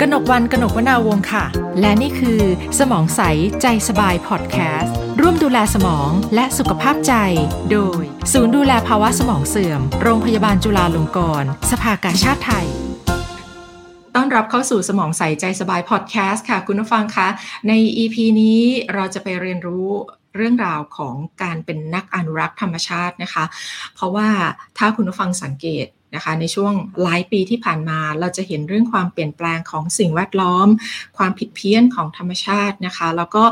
กนกวันกนกวนาวงค่ะ และนี่คือ สมองใสใจสบายพอดแคสต์ร่วมดูแลสมองและสุขภาพใจ โดย ศูนย์ดูแลภาวะสมองเสื่อม โรงพยาบาลจุฬาลงกรณ์สภากาชาติไทยต้อนรับเข้าสู่สมองใสใจสบายพอดแคสต์ค่ะ คุณผู้ฟังคะใน EP นี้เราจะไปเรียนรู้เรื่องราวของการเป็นนักอนุรักษ์ธรรมชาตินะคะ เพราะว่าถ้าคุณผู้ฟังสังเกต นะคะในช่วงหลายปีที่ผ่านมาเราจะเห็นเรื่องความเปลี่ยนแปลงของสิ่งแวดล้อม ความผิดเพี้ยนของธรรมชาตินะคะแล้วก็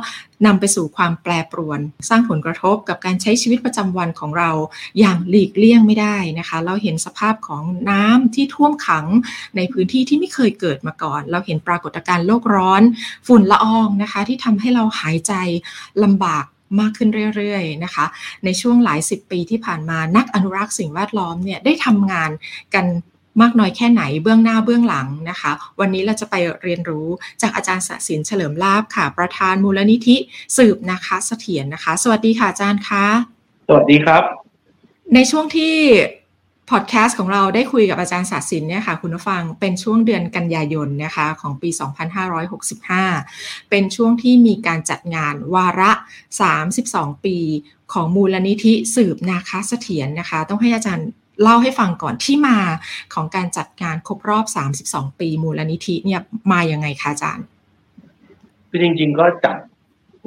นำไปสู่ความแปรปรวน สร้างผลกระทบกับการใช้ชีวิตประจำวันของเราอย่างหลีกเลี่ยงไม่ได้นะคะ เราเห็นสภาพของน้ำที่ท่วมขังในพื้นที่ที่ไม่เคยเกิดมาก่อน เราเห็นปรากฏการณ์โลกร้อน ฝุ่นละอองนะคะ ที่ทำให้เราหายใจลำบาก มากขึ้นเรื่อยๆนะคะ ในช่วงหลายสิบปีที่ผ่านมานักอนุรักษ์สิ่งแวดล้อมเนี่ยได้ทำงานกันมากน้อยแค่ไหนเบื้องหน้าเบื้องหลังนะคะ วันนี้เราจะไปเรียนรู้จากอาจารย์สศินเฉลิมลาบค่ะ ประธานมูลนิธิสืบนะคะเสถียรนะคะ สวัสดีค่ะอาจารย์คะสวัสดีครับ ในช่วงที่ พอดแคสต์ของเราได้คุยกับอาจารย์ศาสินเนี่ยค่ะคุณผู้ฟังเป็นช่วงเดือนกันยายนนะคะของปี 2565 เป็นช่วงที่มีการจัดงานวาระ 32 ปีของมูลนิธิสืบนาคาเสถียรนะคะ ต้องให้อาจารย์เล่าให้ฟังก่อนที่มาของการจัดงานครบรอบ 32 ปีมูลนิธิเนี่ยมาอย่างไงคะอาจารย์คือจริง ๆ ก็จัด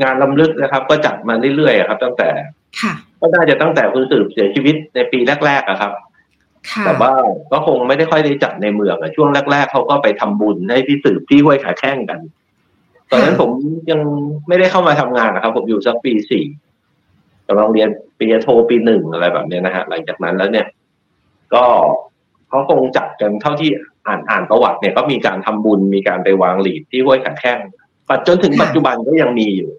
งานลำลึกนะครับ ก็จัดมาเรื่อยๆครับ ตั้งแต่ค่ะก็น่าจะตั้งแต่คุณสืบเสียชีวิตในปีแรกๆครับ แต่ว่าก็คงไม่ได้ค่อยได้จัดในเมืองอะช่วงแรก ๆเขาก็ไปทำบุญให้พี่สืบพี่ห้วยขาแข้งกัน ตอนนั้นผมยังไม่ได้เข้ามาทำงานนะครับ ผมอยู่สักปีสี่กำลังเรียนปีโทปีหนึ่งอะไรแบบนี้นะฮะหลังจากนั้นแล้วเนี่ย ก็เขาคงจัดกันเท่าที่อ่านอ่านประวัติเนี่ยก็มีการทำบุญมีการไปวางหลีดที่ห้วยขาแข้งปัจจนถึงปัจจุบันก็ยังมีอยู่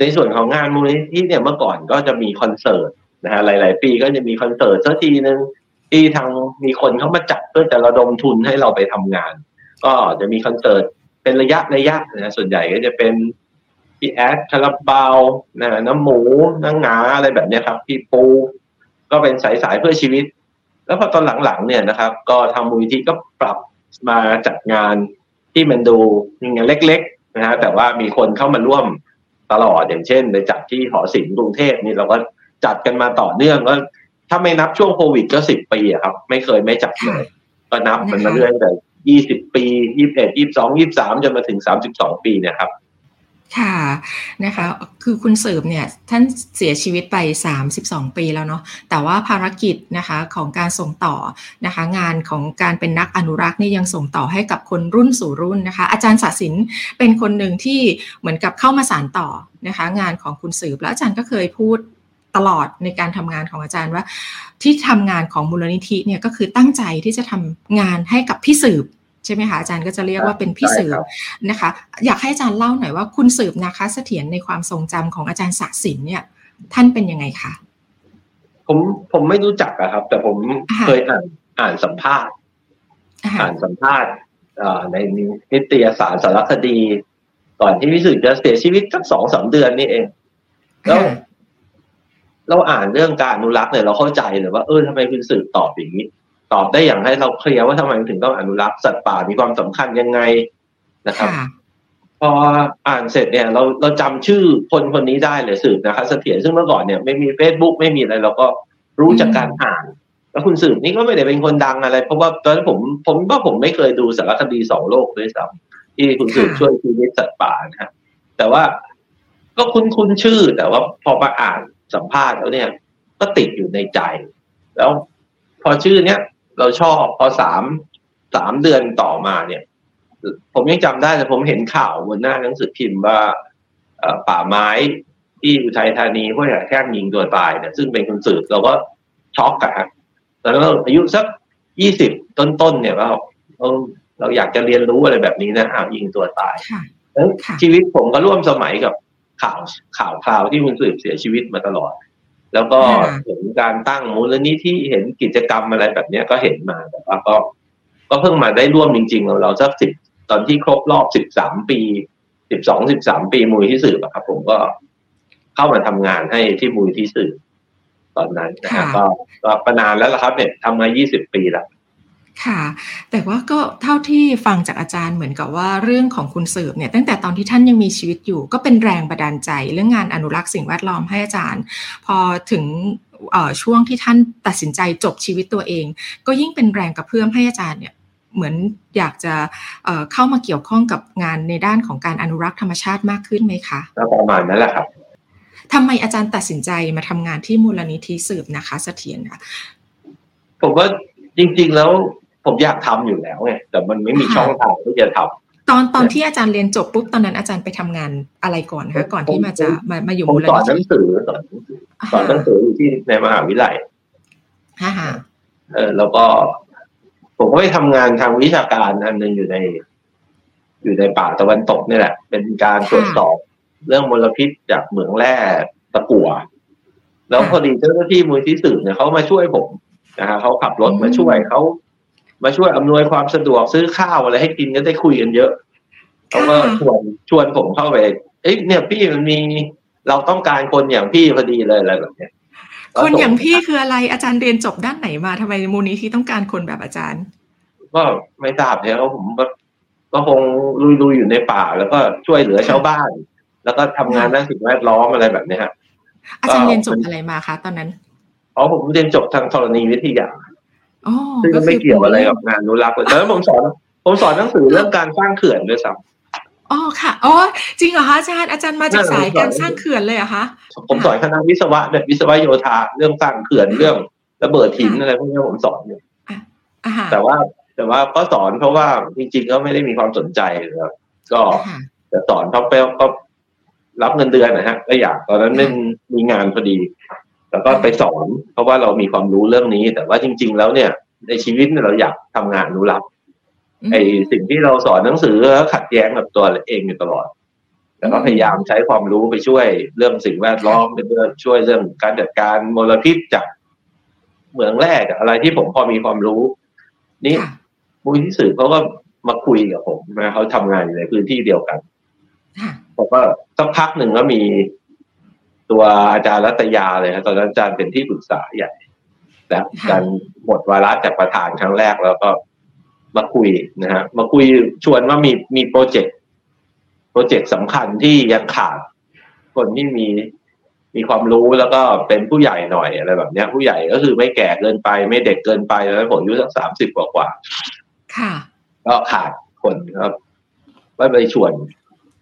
ในส่วนของงานมูลนิธิเนี่ยเมื่อก่อนก็จะมีคอนเสิร์ตนะฮะหลาย ๆ ปีก็จะมีคอนเสิร์ตสักทีนึง ที่ทางมีคนเข้ามาจัดเพื่อจะระดมทุนให้เราไปทำงาน ก็จะมีคอนเสิร์ตเป็นระยะระยะนะส่วนใหญ่ก็จะเป็นพี่แอดคาราบาวนะน้ำหมูน้ำงาอะไรแบบนี้ครับพี่ปู ก็เป็นสายสายเพื่อชีวิต แล้วพอตอนหลังๆเนี่ยนะครับ ก็ทางมูลนิธิก็ปรับมาจัดงานที่มันดูงานเล็กๆนะฮะแต่ว่ามีคนเข้ามาร่วมตลอดอย่างเช่นไปจัดที่หอศิลป์กรุงเทพนี่เราก็จัดกันมาต่อเนื่องก็ ถ้าไม่นับช่วงโควิดก็สิบปีครับ ไม่เคยไม่จัดเลย ก็นับมันมาเรื่อยแต่ยี่สิบปียี่สิบเอ็ดยี่สิบสองยี่สิบสามจนมาถึงสามสิบสองปีเนี่ยครับค่ะนะคะ คือคุณสืบเนี่ยท่านเสียชีวิตไป 32 ปีแล้วเนาะแต่ว่าภารกิจนะคะของการส่งต่อนะคะ งานของการเป็นนักอนุรักษ์นี่ยังส่งต่อให้กับคนรุ่นสู่รุ่นนะคะ อาจารย์ศศินเป็นคนหนึ่งที่เหมือนกับเข้ามาสานต่อนะคะ งานของคุณสืบแล้วอาจารย์ก็เคยพูด ตลอดในการทำงานของอาจารย์ว่า ที่ทำงานของมูลนิธิเนี่ยก็คือตั้งใจที่จะทำงานให้กับพี่สืบใช่ไหมคะอาจารย์ก็จะเรียกว่าเป็นพี่สืบนะคะ อยากให้อาจารย์เล่าหน่อยว่าคุณสืบนะคะเสถียรในความทรงจำของอาจารย์ศักดิ์สินเนี่ย ท่านเป็นยังไงคะผมผมไม่รู้จักอะครับ แต่ผมเคยอ่านอ่านสัมภาษณ์ อ่านสัมภาษณ์ในนิตยสารสารคดี ก่อนที่พี่สืบจะเสียชีวิตสักสองสามเดือนนี่เอง แล้ว เราอ่านเรื่องการอนุรักษ์เนี่ยเราเข้าใจเลยว่าเออทำไมคุณสื่อตอบอย่างนี้ ตอบได้อย่างให้เราเคลียร์ว่าทำไมถึงต้องอนุรักษ์สัตว์ป่ามีความสำคัญยังไงนะครับพออ่านเสร็จเนี่ยเราเราจำชื่อคนคนนี้ได้เลยสืบนะครับเสถียรซึ่งเมื่อก่อนเนี่ยไม่มีเฟซบุ๊กไม่มีอะไรเราก็รู้จากการอ่าน แล้วคุณสืบนี่ก็ไม่ได้เป็นคนดังอะไร เพราะว่าตอนนั้นผมผมว่าผมไม่เคยดูสารคดีสองโลกด้วยซ้ำที่คุณสืบช่วยชีวิตสัตว์ป่านะฮะแต่ว่าก็คุ้นคุ้นชื่อแต่ว่าพอมาอ่าน สัมภาษณ์แล้วเนี่ย ก็ติดอยู่ในใจ แล้วพอชื่อเนี้ยเราชอบพอสามสามเดือนต่อมาเนี่ย ผมยังจำได้แต่ผมเห็นข่าวบนหน้าหนังสือพิมพ์ว่าป่าไม้ที่อุทัยธานีห้วยแค่ยิงตัวตายเนี่ยซึ่งเป็นคนสืบเราก็ช็อกอะครับตอนนั้นเราอายุสักยี่สิบต้นๆเนี่ยว่าเราเราอยากจะเรียนรู้อะไรแบบนี้นะอ้าวยิงตัวตายชีวิตผมก็ร่วมสมัยกับ ข่าวข่าวข่าวที่คุณสืบเสียชีวิตมาตลอด แล้วก็เห็นการตั้งมูลนิธิเห็นกิจกรรมอะไรแบบนี้ก็เห็นมาแต่ว่าก็ ก็เพิ่งมาได้ร่วมจริงๆเราเราสักสิบตอนที่ครบรอบสิบสามปีสิบสองสิบสามปีมูลที่สืบครับ ผมก็เข้ามาทำงานให้ที่มูลที่สืบตอนนั้นนะฮะก็ก็ประนานแล้วละครับเนี่ยทำมายี่สิบปีแล้ว ค่ะแต่ว่าก็เท่าที่ฟังจากอาจารย์เหมือนกับว่าเรื่องของคุณสืบเนี่ยตั้งแต่ตอนที่ท่านยังมีชีวิตอยู่ ก็เป็นแรงบันดาลใจเรื่องงานอนุรักษ์สิ่งแวดล้อมให้อาจารย์ พอถึงช่วงที่ท่านตัดสินใจจบชีวิตตัวเอง ก็ยิ่งเป็นแรงกระเพื่อมให้อาจารย์เนี่ยเหมือนอยากจะเข้ามาเกี่ยวข้องกับงานในด้านของการอนุรักษ์ธรรมชาติมากขึ้นไหมคะประมาณนั้นแหละครับทำไมอาจารย์ตัดสินใจมาทำงานที่มูลนิธิสืบนะคะเสถียรค่ะผมว่าจริงๆแล้ว ผมอยากทำอยู่แล้วไงแต่มันไม่มีช่องทางที่จะทำตอนตอนที่อาจารย์เรียนจบปุ๊บตอนนั้นอาจารย์ไปทำงานอะไรก่อนคะก่อนที่มาจะมามาอยู่มูลนิธิสอนหนังสือสอนสอนหนังสืออยู่ที่ในมหาวิทยาลัยฮ่าเออแล้วก็ผมก็ไปทำงานทางวิชาการอันหนึ่งอยู่ใน อยู่ในป่าตะวันตกนี่แหละ เป็นการตรวจสอบเรื่องมลพิษจากเหมืองแร่ตะกั่วแล้วพอดีเจ้าหน้าที่มูลที่สืบเนี่ยเขามาช่วยผมนะฮะเขาขับรถมาช่วยเขา มาช่วยอำนวยความสะดวกซื้อข้าวอะไรให้กินก็ได้คุยกันเยอะเขาก็ชวนชวนผมเข้าไปเอ้ยเนี่ยพี่มันมีเราต้องการคนอย่างพี่พอดีเลยอะไรแบบเนี้ยคนอย่างพี่คืออะไรอาจารย์เรียนจบด้านไหนมาทำไมมูลนิธิต้องการคนแบบอาจารย์ ก็ไม่ทราบเนี่ยเขาผมก็คงลุยๆอยู่ในป่า แล้วก็ช่วยเหลือชาวบ้าน แล้วก็ทำงานด้านสิ่งแวดล้อมอะไรแบบนี้ฮะอาจารย์เรียนจบอะไรมาคะตอนนั้นอ๋อผมเรียนจบทางธรณีวิทยา ซึ่งไม่เกี่ยวอะไรกับงานนุรักษ์เลยแล้วผมสอนผมสอนหนังสือเรื่องการสร้างเขื่อนด้วยซ้ำอ๋อค่ะอ๋อจริงเหรอคะอาจารย์อาจารย์มาจากสายการสร้างเขื่อนเลยเหรอคะผมสอนคณะวิศวะแบบวิศวะโยธาเรื่องสร้างเขื่อนเรื่องระเบิดหินอะไรพวกนี้ผมสอนอยู่แต่ว่าแต่ว่าก็สอนเพราะว่าจริงๆก็ไม่ได้มีความสนใจครับก็จะสอนเพราะก็รับเงินเดือนนะฮะก็อยากตอนนั้นไม่มีงานพอดี แล้วก็ไปสอน เพราะว่าเรามีความรู้เรื่องนี้ แต่ว่าจริง ๆ แล้วเนี่ย ในชีวิตเราอยากทำงานอนุรักษ์ไอสิ่งที่เราสอนหนังสือขัดแย้งกับตัวเองอยู่ตลอด แล้วก็พยายามใช้ความรู้ไปช่วยเรื่องสิ่งแวดล้อมเป็นเรื่องช่วยเรื่องการจัดการมลพิษจากเมืองแรกอะไรที่ผมพอมีความรู้ นี่มูลที่สื่อเขาก็มาคุยกับผมนะเขาทำงานอยู่ในพื้นที่เดียวกันผมก็สักพักหนึ่งก็มี ตัวอาจารย์รัตยาเลยครับตอนนั้นอาจารย์เป็นที่ปรึกษาใหญ่แล้วการหมดวาระจากประธานครั้งแรกแล้วก็มาคุยนะฮะมาคุยชวนว่ามีมีโปรเจกต์โปรเจกต์สำคัญที่ยังขาด คนที่มีมีความรู้แล้วก็เป็นผู้ใหญ่หน่อยอะไรแบบเนี้ย ผู้ใหญ่ก็คือไม่แก่เกินไปไม่เด็กเกินไปแล้วผมอายุสักสามสิบกว่ากว่าค่ะ ก็ขาดคนครับว่าไปชวน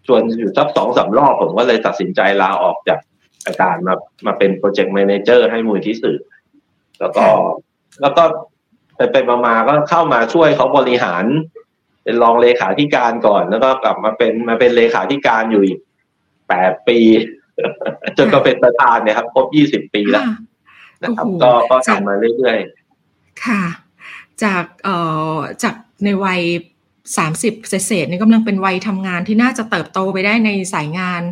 ชวนอยู่สักสองสารอบผมก็เลยตัดสินใจลาออกจาก อาจารย์มามาเป็นโปรเจกต์แมเนเจอร์ให้มูลที่สื่อ แล้วก็แล้วก็ไปไปมาก็เข้ามาช่วยเขาบริหาร เป็นรองเลขาธิการก่อน แล้วก็กลับมาเป็นมาเป็นเลขาธิการอยู่อีกแปดปี จนก็เป็นประธานเนี่ยครับครบยี่สิบปีแล้วนะครับ ก็ก็ทำมาเรื่อยๆ ค่ะ จากเอ่อจากในวัยสามสิบเศษนี่กำลังเป็นวัยทำงานที่น่าจะเติบโตไปได้ในสายงาน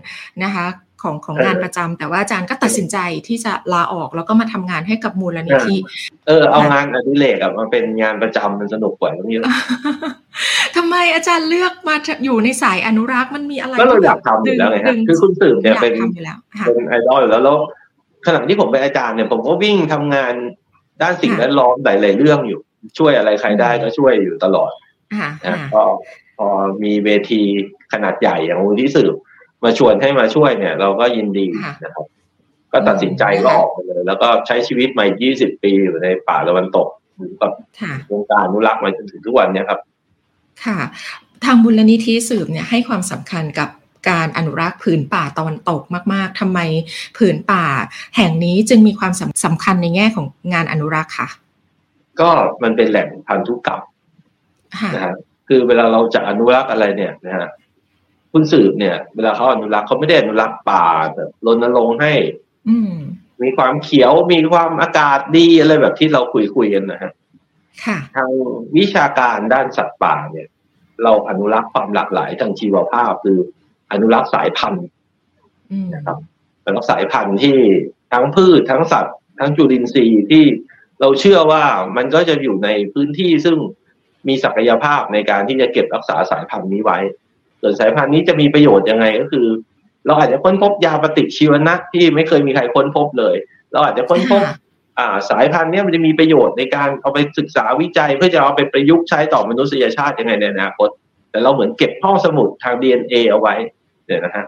นะคะ ของของงานประจำแต่ว่าอาจารย์ก็ตัดสินใจที่จะลาออกแล้วก็มาทำงานให้กับมูลนิธิเออเอางานอดิเรกมาเป็นงานประจำมันสนุกกว่าตรงนี้ทำไมอาจารย์เลือกมาอยู่ในสายอนุรักษ์มันมีอะไรก็เราอยากทำอยู่แล้วไงครับคือคุณสืบเนี่ยเป็นเป็นไอดอลอยู่แล้วแล้วขณะที่ผมเป็นอาจารย์เนี่ยผมก็วิ่งทำงานด้านสิ่งแวดล้อมหลายๆเรื่องอยู่ ช่วยอะไรใครได้ก็ช่วยอยู่ตลอดนะก็พอมีเวทีขนาดใหญ่อย่างมูลที่สืบ มาชวนให้มาช่วยเนี่ย เราก็ยินดีนะครับ ก็ตัดสินใจก็ออกไปเลย แล้วก็ใช้ชีวิตมา20 ปีอยู่ในป่าตะวันตกกับวงการอนุรักษ์มาจนถึงทุกวันนี้ครับ ค่ะ ทางบุลนิธิสืบเนี่ยให้ความสำคัญกับการอนุรักษ์ผืนป่าตะวันตกมาก ๆทำไมผืนป่าแห่งนี้จึงมีความสำคัญในแง่ของงานอนุรักษ์ค่ะ ก็มันเป็นแหล่งพันธุกรรมนะฮะคือเวลาเราจะอนุรักษ์อะไรเนี่ยนะฮะ คุณสืบเนี่ย เวลาเขาอนุรักษ์เขาไม่ได้อนุรักษ์ป่าแบบรณรงค์ให้ อืมีความเขียวมีความอากาศดีอะไรแบบที่เราคุยคุยกันนะฮะทางวิชาการด้านสัตว์ป่าเนี่ย เราอนุรักษ์ความหลากหลายทางชีวภาพคืออนุรักษ์สายพันธุ์นะครับอนุรักษ์สายพันธุ์ที่ทั้งพืชทั้งสัตว์ ทั้งจุลินทรีย์ที่เราเชื่อว่ามันก็จะอยู่ในพื้นที่ซึ่งมีศักยภาพในการที่จะเก็บรักษาสายพันธุ์นี้ไว้ ส่วนสายพันธุ์นี้จะมีประโยชน์ยังไงก็คือ เราอาจจะค้นพบยาปฏิชีวนะที่ไม่เคยมีใครค้นพบเลย เราอาจจะค้นพบอ่าสายพันธุ์เนี้ยมันจะมีประโยชน์ในการเอาไปศึกษาวิจัย เพื่อจะเอาไปประยุกต์ใช้ต่อมนุษยชาติยังไงในอนาคต แต่เราเหมือนเก็บห้องสมุดทาง DNA เอาไว้เนี่ยนะฮะ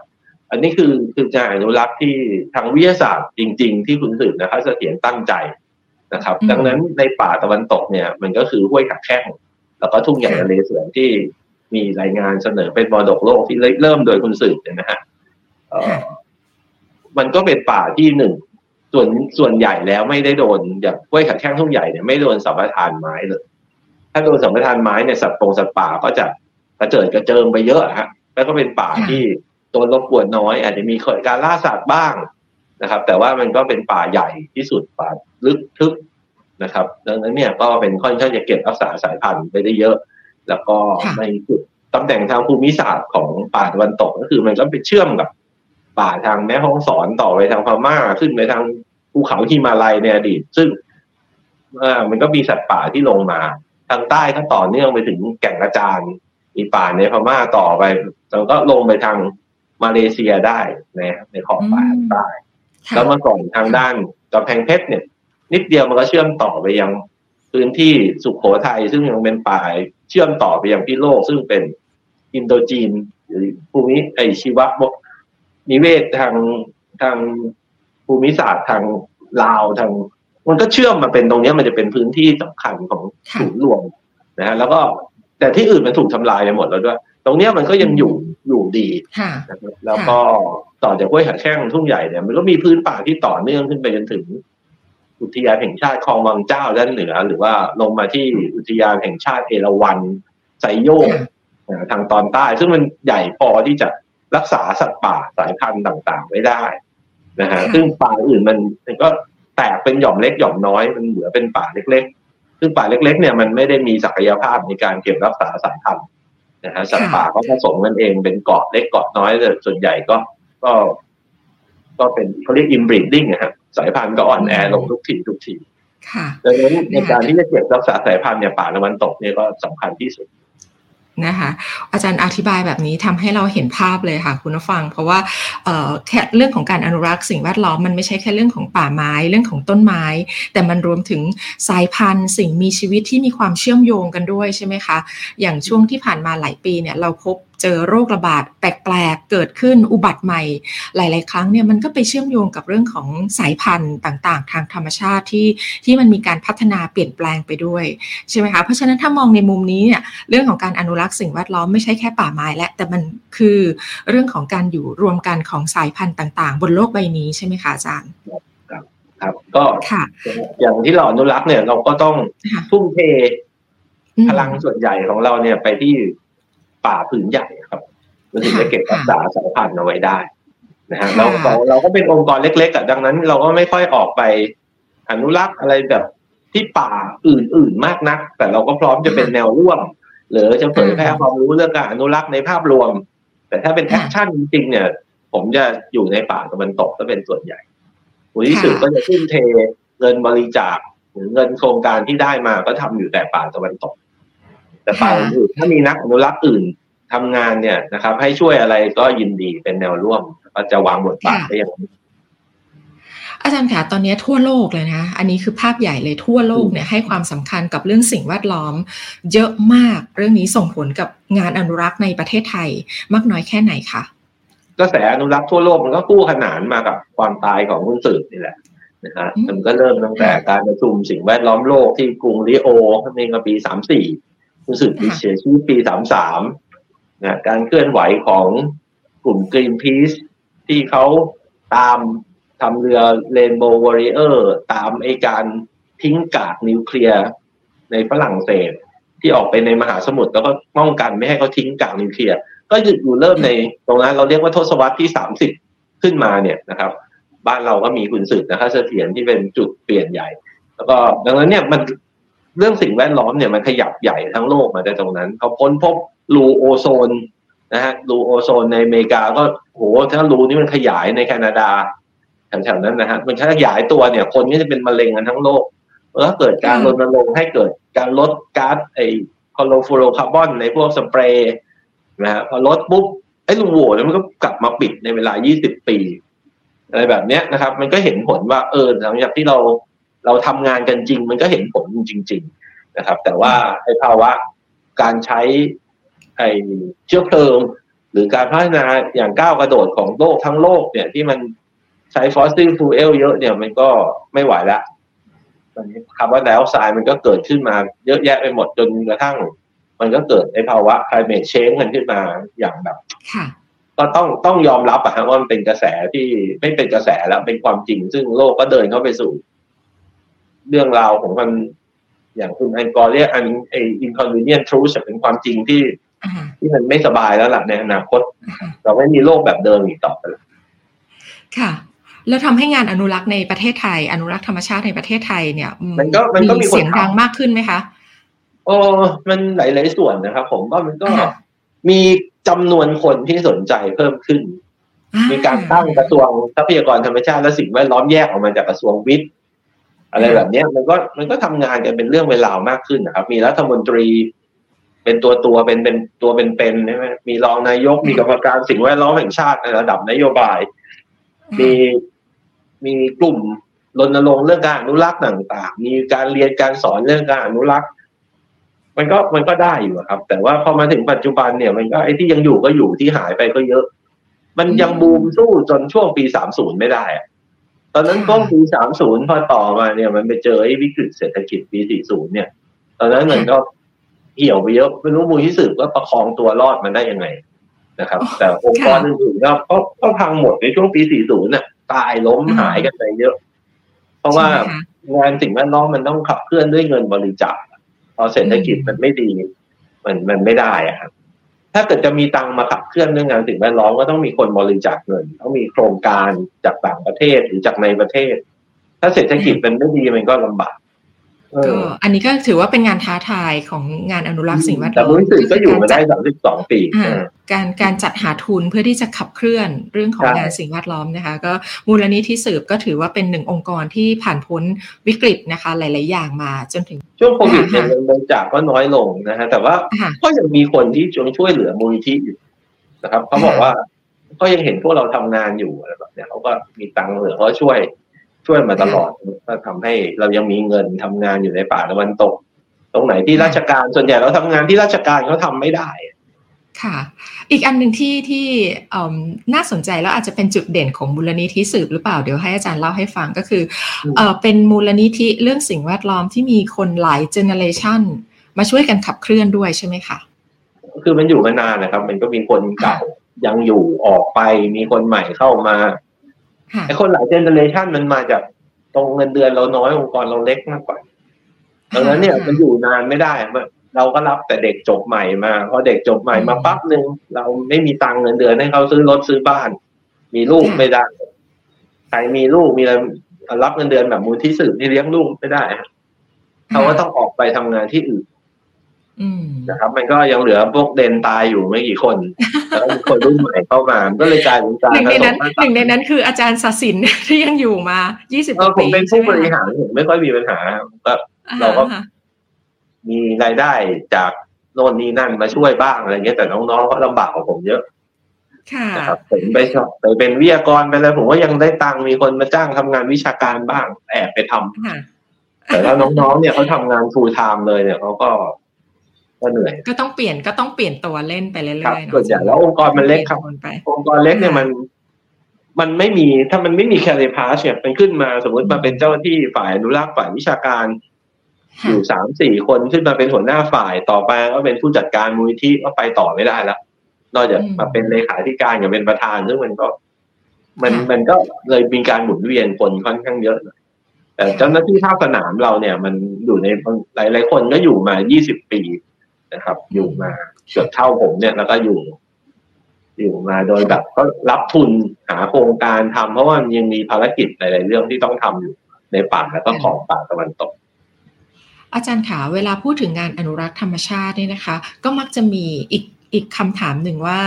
อันนี้คือคือการอนุรักษ์ที่ทางวิทยาศาสตร์จริง ๆ ที่คุณสืบนะครับเสถียรตั้งใจนะครับ ดังนั้นในป่าตะวันตกเนี่ย มันก็คือห้วยขักแข้งแล้วก็ทุ่งใหญ่ทะเลสวนที่ มีรายงานเสนอเป็นมรดกโลกที่เริ่มโดยคุณสืบเนี่ยนะฮะมันก็เป็นป่าที่หนึ่งส่วนส่วนใหญ่แล้วไม่ได้โดนอย่างห้วยขัดแข้งทุ่งใหญ่เนี่ยไม่โดนสัมปทานไม้เลย ถ้าโดนสัมปทานไม้เนี่ยสัตว์ปงสัตว์ป่าก็จะกระเจิดกระเจิงไปเยอะฮะแล้วก็เป็นป่าที่โดนรบกวนน้อย อาจจะมีการล่าสัตว์บ้างนะครับ แต่ว่ามันก็เป็นป่าใหญ่ที่สุดป่าลึกทึบนะครับ ดังนั้นเนี่ยก็เป็นค่อนข้างจะเก็บรักษาสายพันธุ์ไปได้เยอะ แล้วก็ในจุดตำแหน่งทางภูมิศาสตร์ของป่าตะวันตกก็คือมันก็ไปเชื่อมกับป่าทางแม่ห้องสอนต่อไปทางพม่าขึ้นไปทางภูเขาฮิมาลัยในอดีต ซึ่งมันก็มีสัตว์ป่าที่ลงมา ทางใต้ก็ต่อเนื่องไปถึงแก่งกระจานมีป่าในพม่าต่อไปแล้วก็ลงไปทางมาเลเซียได้ในในขอบป่าใต้แล้วเมื่อก่อนทางด้านกำแพงเพชรเนี่ย นิดเดียวมันก็เชื่อมต่อไปยัง พื้นที่สุขโขทัยซึ่งยังเป็นป่าเชื่อมต่อไปยังพิโลก ซึ่งเป็นอินโดจีนหรือภูมิไอชีวะนิเวศทางทางภูมิศาสตร์ทางลาวทาง มันก็เชื่อมมาเป็นตรงนี้มันจะเป็นพื้นที่สำคัญของศูนย์รวมนะฮะแล้วก็แต่ที่อื่นมันถูกทำลายไปหมดแล้วด้วย ตรงนี้มันก็ยังอยู่อยู่ดีนะครับแล้วก็ต่อจากห้วยหัดแข้งทุ่งใหญ่เนี่ยมันก็มีพื้นป่าที่ต่อเนื่องขึ้นไปจนถึง อุทยานแห่งชาติคลองวังเจ้าด้านเหนือ หรือว่าลงมาที่อุทยานแห่งชาติเอราวัณไซโยกทางตอนใต้ ซึ่งมันใหญ่พอที่จะรักษาสัตว์ป่าสายพันธุ์ต่างๆไว้ได้นะฮะซึ่งป่าอื่นมันมันก็แตกเป็นหย่อมเล็กหย่อมน้อยมันเหลือเป็นป่าเล็ก ๆ ซึ่งป่าเล็ก ๆ เนี่ยมันไม่ได้มีศักยภาพในการเก็บรักษาสายพันธุ์นะฮะสัตว์ป่าเขาผสมกันเองเป็นเกาะเล็กเกาะน้อยแต่ส่วนใหญ่ก็ก็ ก็เป็นเขาเรียกอิมบริดดิ้งนะฮะ สายพันธุ์ก็อ่อนแอลงทุกทีทุกทีดังนั้นในการที่จะเก็บรักษาสายพันธุ์เนี่ยป่าตะวันตกเนี่ยก็สำคัญที่สุดนะคะอาจารย์อธิบายแบบนี้ทำให้เราเห็นภาพเลยค่ะคุณผู้ฟัง เพราะว่าแค่เรื่องของการอนุรักษ์สิ่งแวดล้อมมันไม่ใช่แค่เรื่องของป่าไม้เรื่องของต้นไม้ แต่มันรวมถึงสายพันธุ์ สิ่งมีชีวิตที่มีความเชื่อมโยงกันด้วยใช่ไหมคะ อย่างช่วงที่ผ่านมาหลายปีเนี่ยเราพบ เจอโรคระบาดแปลกๆ เกิดขึ้นอุบัติใหม่ หลาย ๆ ครั้งเนี่ยมันก็ไปเชื่อมโยงกับเรื่องของสายพันธุ์ต่างๆ ทางธรรมชาติที่ที่มันมีการพัฒนาเปลี่ยนแปลงไปด้วยใช่ไหมคะเพราะฉะนั้นถ้ามองในมุมนี้เนี่ยเรื่องของการอนุรักษ์สิ่งแวดล้อมไม่ใช่แค่ป่าไม้และแต่มันคือเรื่องของการอยู่รวมกันของสายพันธุ์ต่าง ๆ บนโลกใบนี้ใช่ไหมคะอาจารย์ครับก็อย่างที่เราอนุรักษ์เนี่ยเราก็ต้องทุ่มเทพลังส่วนใหญ่ของเราเนี่ยไปที่ ป่าผืนใหญ่ครับมันถึงจะเก็บรักษาสายพันธุ์เอาไว้ได้นะฮะเราเราเราก็เป็นองค์กรเล็กๆอะดังนั้น เราก็ไม่ค่อยออกไปอนุรักษ์อะไรแบบที่ป่าอื่นๆมากนัก แต่เราก็พร้อมจะเป็นแนวร่วม หรือจะเผยแพร่ความรู้เรื่องการอนุรักษ์ในภาพรวม แต่ถ้าเป็น action จริงๆเนี่ย ผมจะอยู่ในป่าตะวันตกก็เป็นส่วนใหญ่มูลนิธิสืบก็จะทุ่มเทเงินบริจาคหรือเงินโครงการที่ได้มาก็ทำอยู่แต่ป่าตะวันตก แต่ป่าอื่นถ้ามีนักอนุรักษ์อื่นทำงานเนี่ยนะครับ ให้ช่วยอะไรก็ยินดีเป็นแนวร่วม ก็จะวางบทบาทได้อย่างนี้อาจารย์คะตอนนี้ทั่วโลกเลยนะ อันนี้คือภาพใหญ่เลยทั่วโลกเนี่ยให้ความสำคัญกับเรื่องสิ่งแวดล้อม เยอะมากเรื่องนี้ส่งผลกับงานอนุรักษ์ในประเทศไทยมากน้อยแค่ไหนคะกระแสอนุรักษ์ทั่วโลกมันก็คู่ขนานมากับความตายของคุณสืบนี่แหละนะฮะมันก็เริ่มตั้งแต่การประชุมสิ่งแวดล้อมโลกที่กรุงริโอในปีสามสี่ รู้สึกเสียชีวิตปีสามสามนะการเคลื่อนไหวของกลุ่ม Greenpeace ที่เขาตามทำเรือ Rainbow Warrior ตามไอการทิ้งกากนิวเคลียร์ในฝรั่งเศสที่ออกไปในมหาสมุทรแล้วก็ป้องกันไม่ให้เขาทิ้งกากนิวเคลียร์ก็หยุดอยู่เริ่มในตรงนั้นเราเรียกว่าทศวรรษที่สามสิบขึ้นมาเนี่ยนะครับ บ้านเราก็มีคุณสืบนะครับเสถียรที่เป็นจุดเปลี่ยนใหญ่ แล้วก็ดังนั้นเนี่ยมัน เรื่องสิ่งแวดล้อมเนี่ยมันขยับใหญ่ทั้งโลกมาจากตรงนั้นเขาค้นพบรูโอโซนนะฮะรูโอโซนในอเมริกาก็โหถ้ารูนี้มันขยายในแคนาดาแถวๆนั้นนะฮะมันขยายตัวเนี่ย คนก็จะเป็นมะเร็งกันทั้งโลกแล้วเกิดการรณรงค์ให้เกิดการลดก๊าซไอคอโลฟูโรคาร์บอนในพวกสเปรย์นะฮะพอลดปุ๊บไอ้รูโหว่เนี่ยมันก็กลับมาปิดในเวลา 20 ปี อะไรแบบเนี้ยนะครับ มันก็เห็นผลว่าเออหลังจากที่เรา เราทำงานกันจริง มันก็เห็นผลจริง ๆนะครับ แต่ว่าไอ้ภาวะการใช้ไอ้เชื้อเพลิง หรือการพัฒนาอย่างก้าวกระโดดของโลกทั้งโลกเนี่ยที่มันใช้ fossil fuel เยอะเนี่ยมันก็ไม่ไหวละตอนนี้คาร์บอนไดออกไซด์มันก็เกิดขึ้นมาเยอะแยะไปหมดจนกระทั่ง มันก็เกิดในภาวะ climate change กันขึ้นมาอย่างแบบก็ต้องต้องยอมรับอะฮะว่ามันเป็นกระแสที่ไม่เป็นกระแสแล้วเป็นความจริง ซึ่งโลกก็เดินเข้าไปสู่ เรื่องราวของมัน อย่างคุณแอนกอร์เรียกอันไอ inconvenient truth เป็นความจริงที่ที่มันไม่สบายแล้วล่ะในอนาคต เราไม่มีโลกแบบเดิมอีกต่อไปแล้วค่ะ แล้วทำให้งานอนุรักษ์ในประเทศไทย อนุรักษ์ธรรมชาติในประเทศไทยเนี่ย มันก็มันก็มีเสียงดังมากขึ้นไหมคะโอ้มันหลายๆส่วนนะครับ ผมก็มันก็มีจำนวนคนที่สนใจเพิ่มขึ้น มีการตั้งกระทรวงทรัพยากรธรรมชาติและสิ่งแวดล้อมแยกออกมาจากกระทรวงวิทย์ อะไรแบบนี้มันก็มันก็ทำงานกันเป็นเรื่องเวลามากขึ้นนะครับ มีรัฐมนตรี เป็นตัวตัวเป็นเป็นตัวเป็นเป็นใช่ไหมมีรองนายกมีกรรมการสิ่งแวดล้อมแห่งชาติในระดับนโยบาย มีมีกลุ่มรณรงค์เรื่องการอนุรักษ์ต่างๆ มีการเรียนการสอนเรื่องการอนุรักษ์ มันก็มันก็ได้อยู่ครับ แต่ว่าพอมาถึงปัจจุบันเนี่ย มันก็ไอ้ที่ยังอยู่ก็อยู่ที่หายไปก็เยอะ มันยังบูมสู้จนช่วงปีสามศูนย์ไม่ได้อะ ตอนนั้นต้นปีสามศูนย์พอต่อมาเนี่ย มันไปเจอไอ้วิกฤตเศรษฐกิจปีสี่ศูนย์เนี่ย ตอนนั้นมันก็เหี่ยวไปเยอะไม่รู้มูลที่สืบว่าประคองตัวรอดมันได้ยังไงนะครับ แต่องค์กรอื่นๆก็ก็พังหมดในช่วงปีสี่ศูนย์เนี่ยตายล้มหายกันไปเยอะ เพราะว่างานสิ่งแวดล้อมมันต้องขับเคลื่อนด้วยเงินบริจาคพอเศรษฐกิจมันไม่ดี มันมันไม่ได้อะครับ ถ้าเกิดจะมีตังมาขับเคลื่อนเรื่องงานสิ่งแวดล้อมก็ต้องมีคนบริจาคเงินต้องมีโครงการจากต่างประเทศหรือจากในประเทศ ถ้าเศรษฐกิจมันไม่ดีมันก็ลำบาก ก็อันนี้ก็ถือว่าเป็นงานท้าทายของงานอนุรักษ์สิ่งแวดล้อมแต่รู้สึกก็อยู่มาได้สามสิบสองปีการการจัดหาทุนเพื่อที่จะขับเคลื่อนเรื่องของงานสิ่งแวดล้อมนะคะ ก็มูลนิธิสืบก็ถือว่าเป็นหนึ่งองค์กรที่ผ่านพ้นวิกฤตนะคะ หลาย ๆ อย่างมาจนถึง ช่วงโควิดเนี่ยเงินบริจาคก็น้อยลงนะฮะแต่ว่าก็ยังมีคนที่จงช่วยเหลือมูลนิธิอยู่นะครับเขาบอกว่าก็ยังเห็นพวกเราทำงานอยู่อะไรแบบเนี้ยเขาก็มีตังค์เหลือเขาช่วย ช่วยมาตลอดก็ทำให้เรายังมีเงินทำงานอยู่ในป่าตะวันตก ตรงไหนที่ราชการส่วนใหญ่เราทำงานที่ราชการเขาทาไม่ได้ค่ะ อีกอันหนึ่งที่ที่น่าสนใจแล้วอาจจะเป็นจุดเด่นของมูลนิธิสืบหรือเปล่าเดี๋ยวให้อาจารย์เล่าให้ฟังก็คือเออเป็นมูลนิธิเรื่องสิ่งแวดล้อมที่มีคนหลายเจเนเรชันมาช่วยกันขับเคลื่อนด้วยใช่ไหมคะคือมันอยู่มานานนะครับ มันก็มีคนเก่ายังอยู่ออกไปมีคนใหม่เข้ามา ไอ้คนหลายเจเนเรชันมันมาจากตรงเงินเดือนเราน้อยองค์กรเราเล็กมากกว่าดังนั้นเนี่ยมันอยู่นานไม่ได้เราก็รับแต่เด็กจบใหม่มาพอเด็กจบใหม่มาปั๊บหนึ่งเราไม่มีตังค์เงินเดือนให้เขาซื้อรถซื้อบ้าน มีลูกไม่ได้ใครมีลูกมีอะไรรับเงินเดือนแบบมูลที่สืบที่เลี้ยงลูกไม่ได้เขาก็ต้องออกไปทำงานที่อื่น นะครับ มันก็ยังเหลือพวกเดนตายอยู่ไม่กี่คน แล้วมีคนรุ่นใหม่เข้ามาก็เลยกลายเป็นการหนึ่งในนั้นหนึ่งในนั้นคืออาจารย์ศศินที่ยังอยู่มา 20ปีผมเป็นผู้บริหารผมไม่ค่อยมีปัญหาก็เราก็มีรายได้จากโน่นนี่นั่นมาช่วยบ้างอะไรเงี้ยแต่น้องๆเขาลำบากกว่าผมเยอะนะครับผมไปชอบไปเป็นวิทยากรไปแล้วผมก็ยังได้ตังค์มีคนมาจ้างทำงานวิชาการบ้าง แอบไปทำแต่แล้วน้องๆเนี่ยเขาทำงาน full-time เลยเนี่ยเขาก็ ก็เหนื่อยก็ต้องเปลี่ยนก็ต้องเปลี่ยนตัวเล่นไปเรื่อยๆส่วนใหญ่แล้วองค์กรมันเล็กครับ องค์กรเล็กเนี่ยมัน มันไม่มีถ้ามันไม่มี career path เนี่ยมันขึ้นมาสมมติมาเป็นเจ้าหน้าที่ฝ่ายอนุรักษ์ฝ่ายวิชาการ อยู่สามสี่คนขึ้นมาเป็นหัวหน้าฝ่ายต่อไปก็เป็นผู้จัดการมูลนิธิก็ไปต่อไม่ได้แล้วนอกจากมาเป็นเลขาธิการกับเป็นประธานซึ่งมันก็ มันมันก็เลยมีการหมุนเวียนคนค่อนข้างเยอะแต่เจ้าหน้าที่ภาคสนามเราเนี่ย มันอยู่ในหลายหลายคนก็อยู่มายี่สิบปี นะครับ อยู่มาเกือบเท่าผมเนี่ยแล้วก็อยู่ อยู่มาโดยแบบก็รับทุนหาโครงการทำเพราะว่ายังมีภารกิจหลายๆเรื่องที่ต้องทำอยู่ในป่าแล้วก็ของป่าตะวันตก อาจารย์ขาเวลาพูดถึงงานอนุรักษ์ธรรมชาติเนี่ยนะคะ ก็มักจะมีอีกอีกคำถามหนึ่งว่า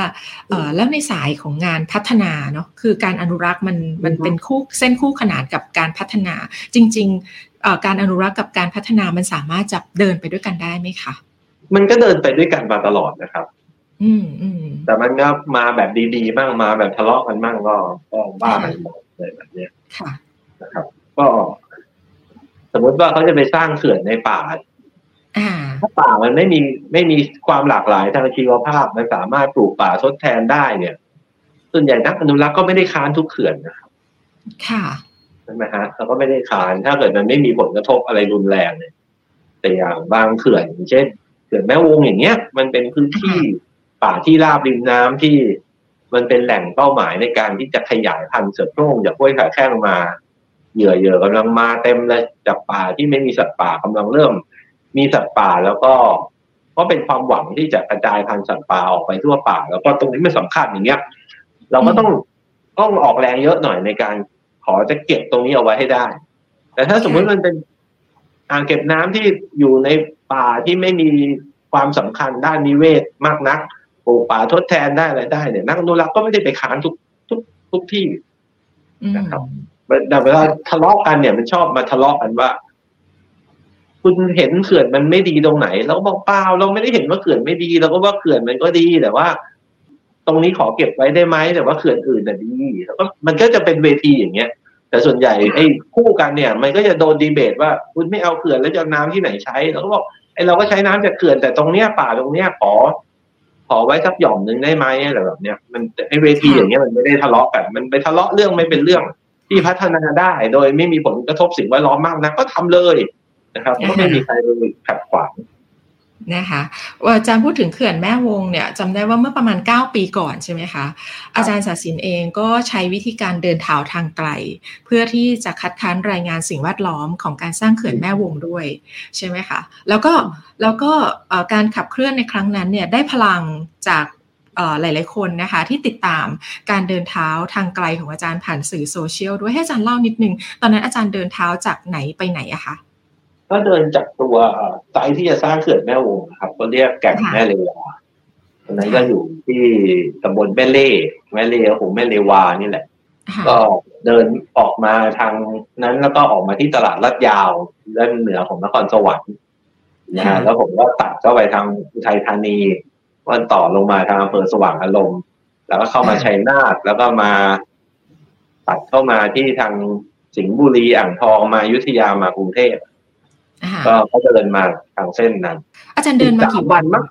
เออแล้วในสายของงานพัฒนาเนาะคือการอนุรักษ์มันมันเป็นคู่เส้นคู่ขนานกับการพัฒนา จริง ๆ การอนุรักษ์กับการพัฒนามันสามารถจะเดินไปด้วยกันได้ไหมคะ มันก็เดินไปด้วยกันมาตลอดนะครับ อืมอืมแต่มันก็มาแบบดีๆบ้างมาแบบทะเลาะกันบ้างก็ก็บ้ากันหมดเลยแบบเนี้ยค่ะนะครับ ก็ สมมติว่าเขาจะไปสร้างเขื่อนในป่าถ้าป่ามันไม่มีไม่มีความหลากหลายทางชีวภาพมันสามารถปลูกป่าทดแทนได้เนี่ย ส่วนใหญ่นักอนุรักษ์ก็ไม่ได้ค้านทุกเขื่อนนะครับ ค่ะใช่ไหมฮะเขาก็ไม่ได้ค้านถ้าเกิดมันไม่มีผลกระทบอะไรรุนแรงเนี่ยแต่อย่างบางเขื่อนเช่น เขื่อนแม่วงอย่างเงี้ย มันเป็นพื้นที่ป่าที่ราบริมน้ำที่มันเป็นแหล่งเป้าหมายในการที่จะขยายพันธุ์เสือโคร่งจากห้วยขาแข้งมา เหยื่อเหยื่อกำลังมาเต็มเลยจากป่าที่ไม่มีสัตว์ป่ากำลังเริ่ม มีสัตว์ป่าแล้วก็ก็เป็นความหวังที่จะกระจายพันธุ์สัตว์ป่าออกไปทั่วป่า แล้วก็ตรงนี้ไม่สำคัญอย่างเงี้ย เราก็ต้องต้องออกแรงเยอะหน่อยในการขอจะเก็บตรงนี้เอาไว้ให้ได้ แต่ถ้าสมมติมันเป็นอ่างเก็บน้ำที่อยู่ใน ป่าที่ไม่มีความสำคัญด้านนิเวศมากนักปลูกป่าทดแทนได้อะไรได้เนี่ยนักอนุรักษ์ก็ไม่ได้ไปค้านทุกทุกทุกที่นะครับแต่เวลาทะเลาะกันเนี่ยมันชอบมาทะเลาะกันว่า คุณเห็นเขื่อนมันไม่ดีตรงไหนเราก็บอกเปล่าเราไม่ได้เห็นว่าเขื่อนไม่ดีเราก็ว่าเขื่อนมันก็ดีแต่ว่า ตรงนี้ขอเก็บไว้ได้ไหมแต่ว่าเขื่อนอื่นน่ะดีแล้วก็มันก็จะเป็นเวทีอย่างเงี้ยแต่ส่วนใหญ่ไอ้คู่กันเนี่ย มันก็จะโดนดีเบตว่า คุณไม่เอาเขื่อนแล้วจะน้ำที่ไหนใช้เราก็บอกไอ้ เราก็ใช้น้ำจากเขื่อนแต่ตรงเนี้ยป่าตรงเนี้ยขอ ขอไว้สักหย่อมหนึ่งได้ไหมอะไรแบบเนี้ยมันไอเวทีอย่างเงี้ยมันไม่ได้ทะเลาะกันมันไปทะเลาะเรื่องไม่เป็นเรื่องที่พัฒนาได้ โดยไม่มีผลกระทบสิ่งแวดล้อมมากนะก็ทำเลยนะครับก็ไม่มีใครไปขัดขวาง นะคะอาจารย์พูดถึงเขื่อนแม่วงเนี่ยจำได้ว่าเมื่อประมาณ 9 ปีก่อนใช่ไหมคะอาจารย์ศาสินเองก็ใช้วิธีการเดินเท้าทางไกล เพื่อที่จะคัดค้านรายงานสิ่งแวดล้อมของการสร้างเขื่อนแม่วงด้วยใช่ไหมคะแล้วก็แล้วก็การขับเคลื่อนในครั้งนั้นเนี่ยได้พลังจากหลาย ๆ คนนะคะที่ติดตามการเดินเท้าทางไกลของอาจารย์ผ่านสื่อโซเชียลด้วยให้อาจารย์เล่านิดนึง ตอนนั้นอาจารย์เดินเท้าจากไหนไปไหนอะคะ ก็เดินจากตัวไซต์ที่จะสร้างเขื่อนแม่วงครับก็เรียกแก่งแม่เลวาตอนนั้นก็อยู่ที่ตำบลแม่เล่แม่เล่โหแม่เลวานี่แหละ ก็เดินออกมาทางนั้นแล้วก็ออกมาที่ตลาดลาดยาวด้านเหนือของนครสวรรค์นะฮะแล้วผมก็ตัดเข้าไปทางอุทัยธานีวันต่อลงมาทางอำเภอสว่างอารมณ์ แล้วก็เข้ามาชัยนาทแล้วก็มาตัดเข้ามาที่ทางสิงห์บุรีอ่างทองมายุทธยามากรุงเทพ ก็เขาจะเดินมาทางเส้นนั้น อาจารย์เดินมากี่วันมั้ง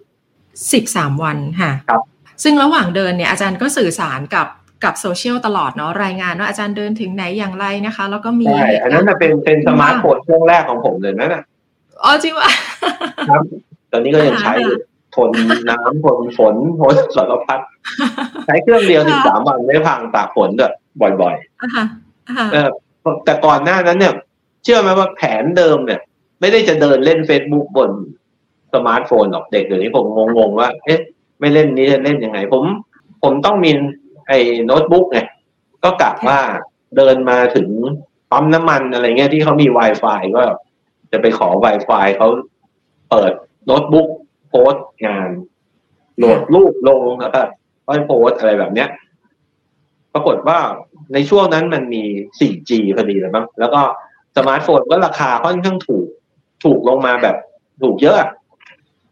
สิบสามวันค่ะครับซึ่งระหว่างเดินเนี่ยอาจารย์ก็สื่อสารกับกับโซเชียลตลอดเนาะรายงานว่าอาจารย์เดินถึงไหนอย่างไรนะคะ แล้วก็มีใช่อันนั้นเป็นเป็นสมาร์ทโฟนเครื่องแรกของผมเลยนะน่ะอ๋อจริงวะครับ ตอนนี้ก็ยังใช้ทนน้ำทนฝนทนสารพัดใช้เครื่องเดียวสิบสามวันไม่พังตากฝนด้วยบ่อยๆเออแต่ก่อนหน้านั้นเนี่ย เชื่อไหมว่าแผนเดิมเนี่ย ไม่ได้จะเดินเล่นเฟซบุ๊กบนสมาร์ทโฟนหรอกเด็กเดี๋ยวนี้ผมงงๆว่า เอ๊ะ ไม่เล่นนี้จะเล่นยังไง ผม ผมต้องมีไอ้โน้ตบุ๊กไงก็กะว่าเดินมาถึงปั๊มน้ำมันอะไรเงี้ยที่เขามี Wi-Fi ก็จะไปขอ Wi-Fi เขาเปิดโน้ตบุ๊กโพสงานโหลดรูปลงแล้วก็ค่อยโพสอะไรแบบเนี้ย ปรากฏว่าในช่วงนั้นมันมี 4G พอดีเลยมั้งแล้วก็สมาร์ทโฟนก็ราคาค่อนข้างถูก ถูกลงมาแบบถูกเยอะ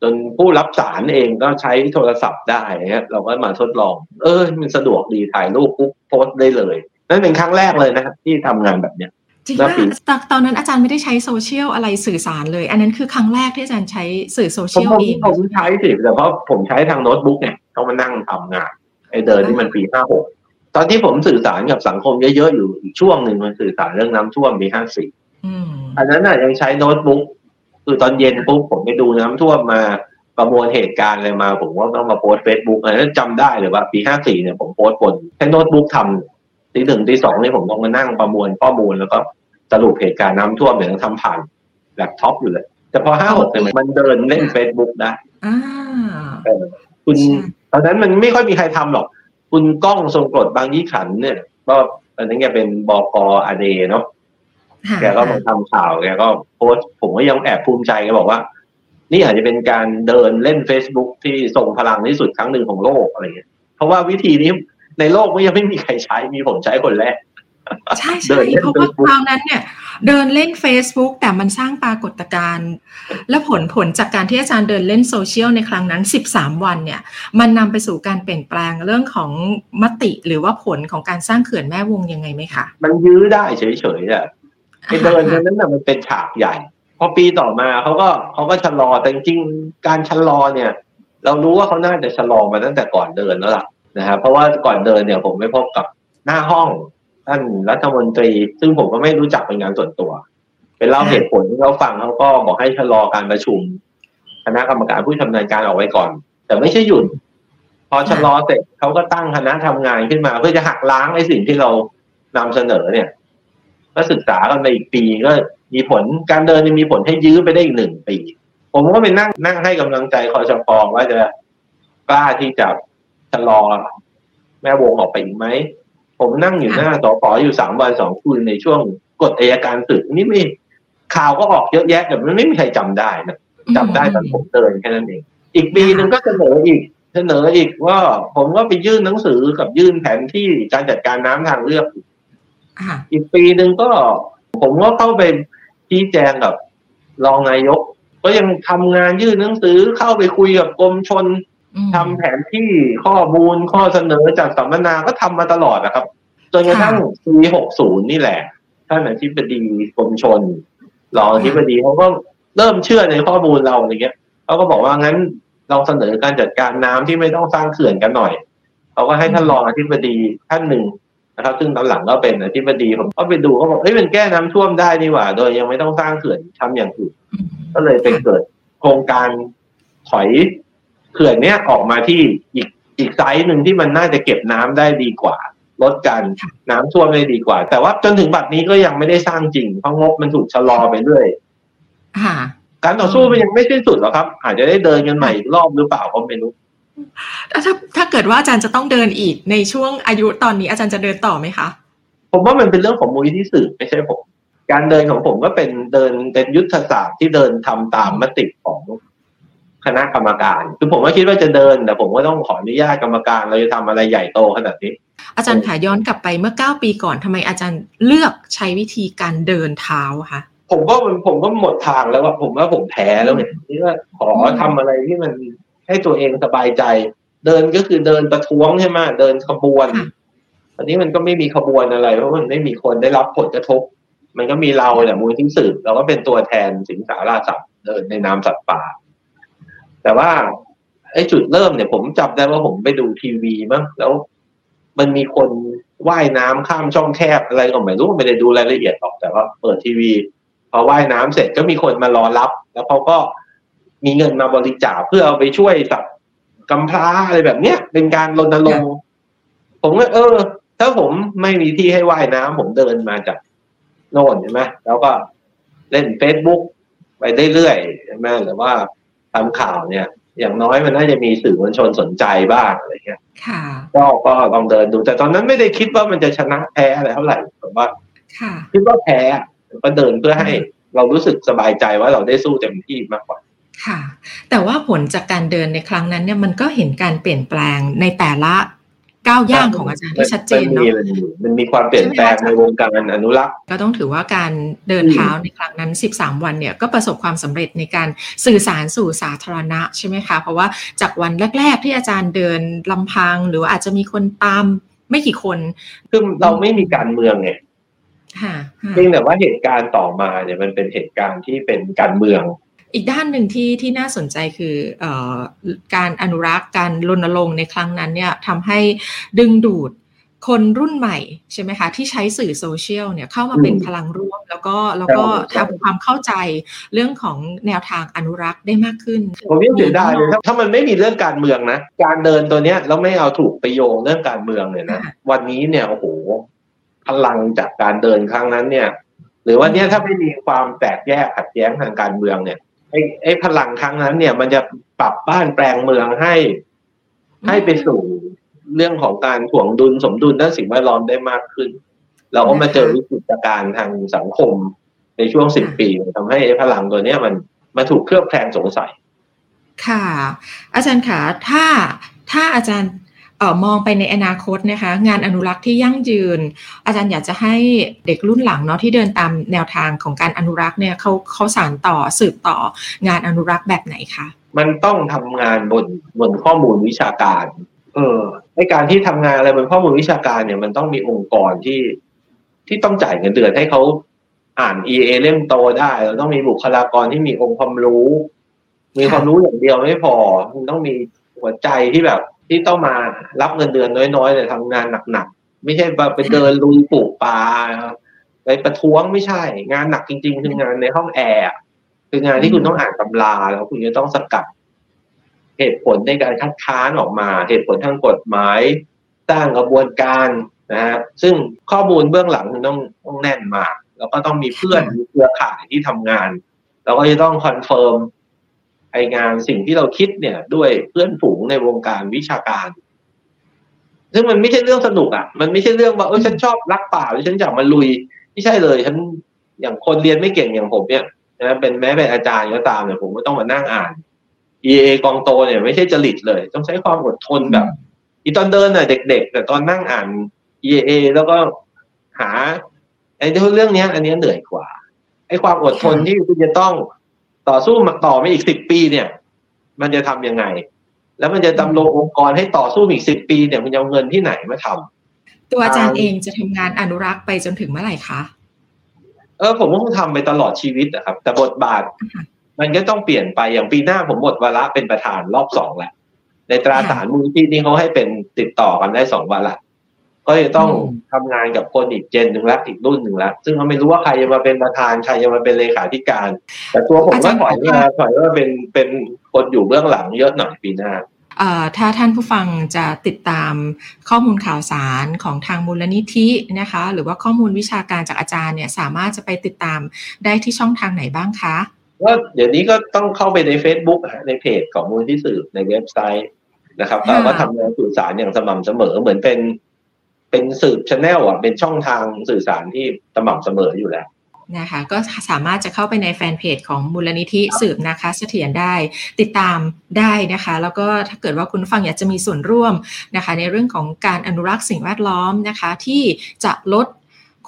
จนผู้รับสารเองก็ใช้โทรศัพท์ได้เนี่ยเราก็มาทดลอง เออมันสะดวกดีถ่ายรูปปุ๊บโพสได้เลย นั่นเป็นครั้งแรกเลยนะครับที่ทำงานแบบเนี้ยจริงว่าตอนนั้นอาจารย์ไม่ได้ใช้โซเชียลอะไรสื่อสารเลย อันนั้นคือครั้งแรกที่อาจารย์ใช้สื่อโซเชียลเองผมใช้สิแต่เพราะผมใช้ทางโน้ตบุ๊กเนี่ยต้องมานั่งทำงานไอเดินที่มันปีห้าหกตอนที่ผมสื่อสารกับสังคมเยอะๆอยู่อีกช่วงหนึ่งมันสื่อสารเรื่องน้ำท่วมปีห้าสี่อันนั้นน่ะยังใช้โน้ตบุ๊ก คือตอนเย็นปุ๊บผมไปดูน้ำท่วมมาประมวลเหตุการณ์อะไรมา ผมว่าต้องมาโพสเฟซบุ๊กอันนั้นจำได้เลยว่าปีห้าสี่เนี่ยผมโพสบนใช้โน้ตบุ๊กทำทีหนึ่งทีสองนี่ผมต้องมานั่งประมวลข้อมูลแล้วก็สรุปเหตุการณ์น้ำท่วมเนี่ยทำผ่านแล็ปท็อปอยู่เลย แต่พอห้าหกเนี่ยมันเดินเล่นเฟซบุ๊กได้คุณตอนนั้นมันไม่ค่อยมีใครทำหรอก คุณก้องทรงกรดบางยี่ขันเนี่ย ก็ตอนนั้นแกเป็นบกอเดเนาะ แกก็มาทำข่าวแกก็โพสผมก็ยังแอบภูมิใจแกบอกว่า นี่อาจจะเป็นการเดินเล่น Facebook ที่ทรงพลังที่สุดครั้งหนึ่งของโลกอะไรเงี้ยเพราะว่าวิธีนี้ในโลกไม่ยังไม่มีใครใช้มีผมใช้คนแรกใช่ใช่เพราะว่าคราวนั้นเนี่ย เดินเล่น Facebook แต่มันสร้างปรากฏการณ์และผลผลจากการที่อาจารย์เดินเล่นโซเชียลในครั้งนั้น 13 วันเนี่ย มันนำไปสู่การเปลี่ยนแปลงเรื่องของมติหรือว่าผลของการสร้างเขื่อนแม่วงยังไงไหมคะ มันยื้อได้เฉยๆอะ ไอ้เดินนั้นน่ะมันเป็นฉากใหญ่ พอปีต่อมาเขาก็เขาก็ชะลอแต่จริงการชะลอเนี่ย เรารู้ว่าเขาน่าจะชะลอมาตั้งแต่ก่อนเดินแล้วล่ะนะครับเพราะว่าก่อนเดินเนี่ยผมไม่พบกับหน้าห้องท่านรัฐมนตรี ซึ่งผมก็ไม่รู้จักเป็นงานส่วนตัวเป็นเล่าเหตุผลที่เขาฟังเขาก็บอกให้ชะลอการประชุมคณะกรรมการผู้ชำนาญการออกไว้ก่อน แต่ไม่ใช่หยุด พอชะลอเสร็จเขาก็ตั้งคณะทำงานขึ้นมา เพื่อจะหักล้างไอ้สิ่งที่เรานำเสนอเนี่ย ก็ศึกษากันไปอีกปีก็มีผลการเดินมีผลให้ยื้อไปได้อีกหนึ่งปี ผมก็ไปนั่งนั่งให้กำลังใจคอชปว่าจะกล้าที่จะชะลอแม่วงออกไปอีกไหม ผมนั่งอยู่หน้าสปอยู่สามวันสองคืนในช่วงกฎอายการศึกนี่ไม่ข่าวก็ออกเยอะแยะแต่มันไม่มีใครจำได้นะจำได้ตอนผมเดินแค่นั้นเอง อีกปีหนึ่งก็เสนออีกเสนออีกว่าผมก็ไปยื่นหนังสือกับยื่นแผนที่การจัดการน้ำทางเลือก อีกปีหนึ่งก็ผมก็เข้าไปชี้แจงกับรองนายก ก็ยังทำงานยื่นหนังสือเข้าไปคุยกับกรมชนทำแผนที่ข้อมูลข้อเสนอจากสัมมนาก็ทำมาตลอดนะครับ จนกระทั่งปีหกศูนย์นี่แหละ ท่านอธิบดีกรมชนรองอธิบดีเขาก็เริ่มเชื่อในข้อมูลเราอะไรเงี้ยเขาก็บอกว่างั้นเราเสนอการจัดการน้ำที่ไม่ต้องสร้างเขื่อนกันหน่อยเขาก็ให้ท่านรองอธิบดีท่านหนึ่ง นะครับ ซึ่งตอนหลังก็เป็นอธิบดีผมก็ไปดูเขาบอกเฮ้ยมันแก้น้ำท่วมได้นี่หว่า โดยยังไม่ต้องสร้างเขื่อนทำอย่างอื่นก็เลยเป็นเกิดโครงการถอยเขื่อนเนี้ยออกมาที่อีกอีกไซส์หนึ่งที่มันน่าจะเก็บน้ำได้ดีกว่า ลดการน้ำท่วมได้ดีกว่า แต่ว่าจนถึงบัดนี้ก็ยังไม่ได้สร้างจริงเพราะงบมันถูกชะลอไปเรื่อยการต่อสู้มันยังไม่สิ้นสุดหรอกครับ อาจจะได้เดินกันใหม่อีกรอบหรือเปล่าก็ไม่รู้ ถ้าถ้าเกิดว่าอาจารย์จะต้องเดินอีกในช่วงอายุตอนนี้อาจารย์จะเดินต่อไหมคะ ผมว่ามันเป็นเรื่องของมูลที่สื่อไม่ใช่ผม การเดินของผมก็เป็นเดินเป็นยุทธศาสตร์ที่เดินทำตามมติของคณะกรรมการคือผมก็คิดว่าจะเดินแต่ผมก็ต้องขออนุญาตกรรมการเราจะทำอะไรใหญ่โตขนาดนี้ อาจารย์ขาย้อนกลับไปเมื่อเก้าปีก่อนทำไมอาจารย์เลือกใช้วิธีการเดินเท้าคะผมก็ผมก็หมดทางแล้วว่าผมว่าผมแพ้แล้วเนี่ยนี่ว่าขอทำอะไรที่มัน ให้ตัวเองสบายใจ เดินก็คือเดินประท้วงใช่ไหมเดินขบวน อันนี้มันก็ไม่มีขบวนอะไร เพราะมันไม่มีคนได้รับผลกระทบ มันก็มีเราเนี่ยมูลที่สืบเราก็เป็นตัวแทนสิงสาราสัตว์เดินในนามสัตว์ป่า แต่ว่าไอ้จุดเริ่มเนี่ย ผมจับได้ว่าผมไปดูทีวีมั้งแล้วมันมีคนว่ายน้ำข้ามช่องแคบอะไรก็ไม่รู้ไม่ได้ดูรายละเอียดหรอกแต่ว่าเปิดทีวี พอว่ายน้ำเสร็จก็มีคนมารอรับ แล้วเขาก็ มีเงินมาบริจาคเพื่อเอาไปช่วยสัตว์กำพร้าอะไรแบบเนี้ย เป็นการรณรงค์ผมก็เออ ถ้าผมไม่มีที่ให้ว่ายน้ำผมเดินมาจากโน่นใช่ไหมแล้วก็เล่นเฟซบุ๊กไปเรื่อยๆใช่ไหมหรือว่าทำข่าวเนี่ย อย่างน้อยมันน่าจะมีสื่อมวลชนสนใจบ้างอะไรเงี้ยก็ก็ลองเดินดูแต่ตอนนั้นไม่ได้คิดว่ามันจะชนะแพ้อะไรเท่าไหร่ผมว่าคิดว่าแพ้ก็เดินเพื่อให้เรารู้สึกสบายใจว่าเราได้สู้เต็มที่มากกว่า ค่ะ แต่ว่าผลจากการเดินในครั้งนั้นเนี่ยมันก็เห็นการเปลี่ยนแปลงในแต่ละก้าวย่างของอาจารย์ที่ชัดเจนเนาะมันมีความเปลี่ยนแปลงในวงการอนุรักษ์ ก็ต้องถือว่าการเดินเท้าในครั้งนั้น 13 วันเนี่ยก็ประสบความสำเร็จในการสื่อสารสู่สาธารณะใช่ไหมคะ เพราะว่าจากวันแรก ๆ ที่อาจารย์เดินลำพัง หรือว่าอาจจะมีคนตามไม่กี่คนคือเราไม่มีการเมืองไงเพียงแต่ว่าเหตุการณ์ต่อมาเนี่ยมันเป็นเหตุการณ์ที่เป็นการเมือง อีกด้านหนึ่งที่ที่น่าสนใจคืออการอนุรักษ์การรณรงค์ในครั้งนั้นเนี่ยทำให้ดึงดูดคนรุ่นใหม่ใช่ไหมคะที่ใช้สื่อโซเชียลเนี่ยเข้ามาเป็นพลังร่วม แล้วก็แล้วก็ทำความเข้าใจเรื่องของแนวทางอนุรักษ์ได้มากขึ้น ผมยังเสียดายเลยถ้ามันไม่มีเรื่องการเมืองนะ การเดินตัวเนี้ยแล้วไม่เอาถูกไปโยงเรื่องการเมืองเนี่ยนะวันนี้เนี่ยโอ้โหพลังจากการเดินครั้งนั้นเนี่ย หรือว่าเนี่ยถ้าไม่มีความแตกแยกขัดแย้งทางการเมืองเนี่ย ไอ้ไอ้พลังครั้งนั้น เนี่ย มันจะปรับบ้านแปลงเมืองให้ ให้ไปสู่เรื่องของการถ่วงดุลสมดุลด้านสิ่งแวดล้อมได้มากขึ้น เราก็มาเจอวิกฤตการณ์ทางสังคมในช่วงสิบปีทำให้พลังตัวเนี้ยมันมาถูกเคลือบแคลงสงสัย ค่ะ อาจารย์คะถ้าถ้าอาจารย์เออมองไปในอนาคตนะคะ งานอนุรักษ์ที่ยั่งยืน อาจารย์อยากจะให้เด็กรุ่นหลังเนาะที่เดินตามแนวทางของการอนุรักษ์เนี่ยเขาเขาสานต่อสืบต่องานอนุรักษ์แบบไหนคะมันต้องทำงานบนบนข้อมูลวิชาการ เออในการที่ทำงานอะไรบนข้อมูลวิชาการเนี่ยมันต้องมีองค์กรที่ที่ต้องจ่ายเงินเดือนให้เขาอ่าน EA เล่มโตได้เราต้องมีบุคลากรที่มีองค์ความรู้ มีความรู้อย่างเดียวไม่พอมันต้องมีหัวใจที่แบบ ที่ต้องมารับเงินเดือนน้อยๆแต่ทำงานหนักๆไม่ใช่ไปเดินลุยปลูกปลาไปประท้วงไม่ใช่ งานหนักจริง ๆ คืองานในห้องแอร์คืองานที่คุณต้องอ่านตำราแล้วคุณจะต้องสกัดเหตุผลในการคัดค้านออกมา เหตุผลทางกฎหมายสร้างกระบวนการนะฮะซึ่งข้อมูลเบื้องหลังต้องต้องแน่นมาก แล้วก็ต้องมีเพื่อนมีเครือข่ายที่ทำงาน แล้วก็จะต้องคอนเฟิร์ม ไอ้งานสิ่งที่เราคิดเนี่ย ด้วยเพื่อนฝูงในวงการวิชาการ ซึ่งมันไม่ใช่เรื่องสนุกอะ มันไม่ใช่เรื่องว่าเออฉันชอบรักป่าหรือฉันอยากมาลุยไม่ใช่เลย ฉันอย่างคนเรียนไม่เก่งอย่างผมเนี่ยนะเป็นแม้เป็นอาจารย์ก็ตามเนี่ยผมก็ต้องมานั่งอ่าน EA กองโตเนี่ยไม่ใช่จริตเลย ต้องใช้ความอดทนแบบ อีตอนเดินน่ะเด็ก ๆ แต่ตอนนั่งอ่าน EA แล้วก็หาไอ้เรื่องนี้อันนี้เหนื่อยกว่าไอ้ความอดทนที่คุณจะต้อง ต่อสู้มาต่อไปอีกสิบปีเนี่ย มันจะทํำยังไง แล้วมันจะดำรงองค์กรให้ต่อสู้อีกสิบปีเนี่ยมันจะเอาเงินที่ไหนมาทำตัวอาจารย์เองจะทำงานอนุรักษ์ไปจนถึงเมื่อไหร่คะเออผมก็คงทำไปตลอดชีวิตนะครับ แต่บทบาท มันก็ต้องเปลี่ยนไปอย่างปีหน้าผมหมดวาระเป็นประธานรอบสองแล้วในตราสารมูลที่นี่เขาให้เป็นติดต่อกันได้สองวาระ ก็จะต้องทำงานกับคนอีกเจนหนึ่งแล้วอีกรุ่นหนึ่งแล้วซึ่งเราไม่รู้ว่าใครจะมาเป็นประธานใครจะมาเป็นเลขาธิการ แต่ตัวผมก็ถอยมาถอยว่าเป็นเป็นคนอยู่เบื้องหลังเยอะหน่อยปีหน้าถ้าท่านผู้ฟังจะติดตามข้อมูลข่าวสารของทางมูลนิธินะคะ หรือว่าข้อมูลวิชาการจากอาจารย์เนี่ยสามารถจะไปติดตามได้ที่ช่องทางไหนบ้างคะก็เดี๋ยวนี้ก็ต้องเข้าไปใน Facebook ในเพจของมูลที่สื่อในเว็บไซต์นะครับเราก็ทำงานสื่อสารอย่างสม่ำเสมอเหมือนเป็น เป็นสื่อชแนลอะเป็นช่องทางสื่อสารที่สม่ำเสมออยู่แล้วนะคะก็สามารถจะเข้าไปในแฟนเพจของมูลนิธิสืบนะคะเสถียรได้ติดตามได้นะคะ แล้วก็ถ้าเกิดว่าคุณฟังอยากจะมีส่วนร่วมนะคะ ในเรื่องของการอนุรักษ์สิ่งแวดล้อมนะคะ ที่จะลด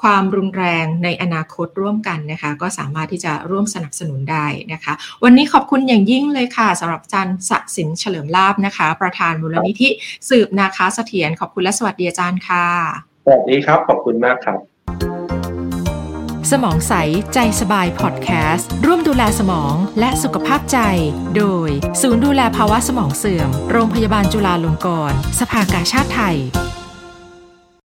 ความรุนแรงในอนาคตร่วมกันนะคะ ก็สามารถที่จะร่วมสนับสนุนได้นะคะ วันนี้ขอบคุณอย่างยิ่งเลยค่ะสำหรับอาจารย์ศักดิ์สินเฉลิมลาบนะคะ ประธานมูลนิธิสืบนาคาเสถียรขอบคุณและสวัสดีอาจารย์ค่ะสวัสดีครับ ขอบคุณมากครับ สมองใสใจสบายพอดแคสต์ร่วมดูแลสมองและสุขภาพใจ โดยศูนย์ดูแลภาวะสมองเสื่อม โรงพยาบาลจุฬาลงกรณ์สภากาชาติไทย